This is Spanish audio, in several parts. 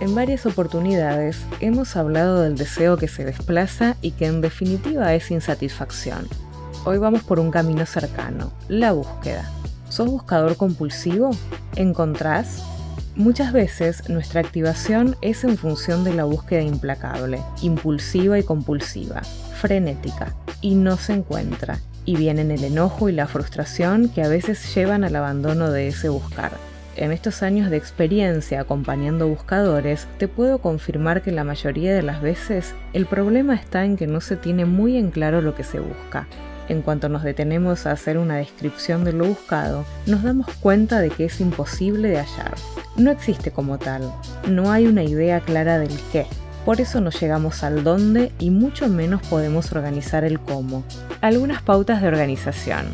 En varias oportunidades hemos hablado del deseo que se desplaza y que en definitiva es insatisfacción. Hoy vamos por un camino cercano, la búsqueda. ¿Sos buscador compulsivo? ¿Encontrás? Muchas veces nuestra activación es en función de la búsqueda implacable, impulsiva y compulsiva, frenética, y no se encuentra, y vienen el enojo y la frustración que a veces llevan al abandono de ese buscar. En estos años de experiencia acompañando buscadores, te puedo confirmar que la mayoría de las veces el problema está en que no se tiene muy en claro lo que se busca. En cuanto nos detenemos a hacer una descripción de lo buscado, nos damos cuenta de que es imposible de hallar. No existe como tal, no hay una idea clara del qué. Por eso no llegamos al dónde y mucho menos podemos organizar el cómo. Algunas pautas de organización.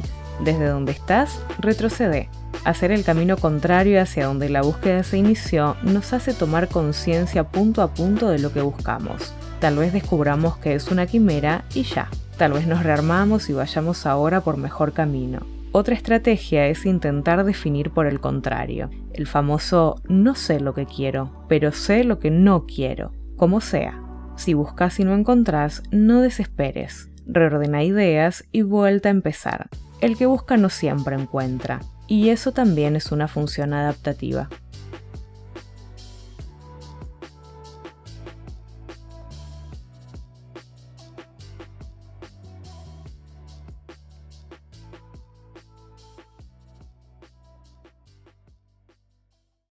Desde donde estás, retrocede. Hacer el camino contrario hacia donde la búsqueda se inició nos hace tomar conciencia punto a punto de lo que buscamos. Tal vez descubramos que es una quimera y ya. Tal vez nos rearmamos y vayamos ahora por mejor camino. Otra estrategia es intentar definir por el contrario, el famoso no sé lo que quiero, pero sé lo que no quiero, como sea. Si buscas y no encontrás, no desesperes, reordena ideas y vuelta a empezar. El que busca no siempre encuentra, y eso también es una función adaptativa.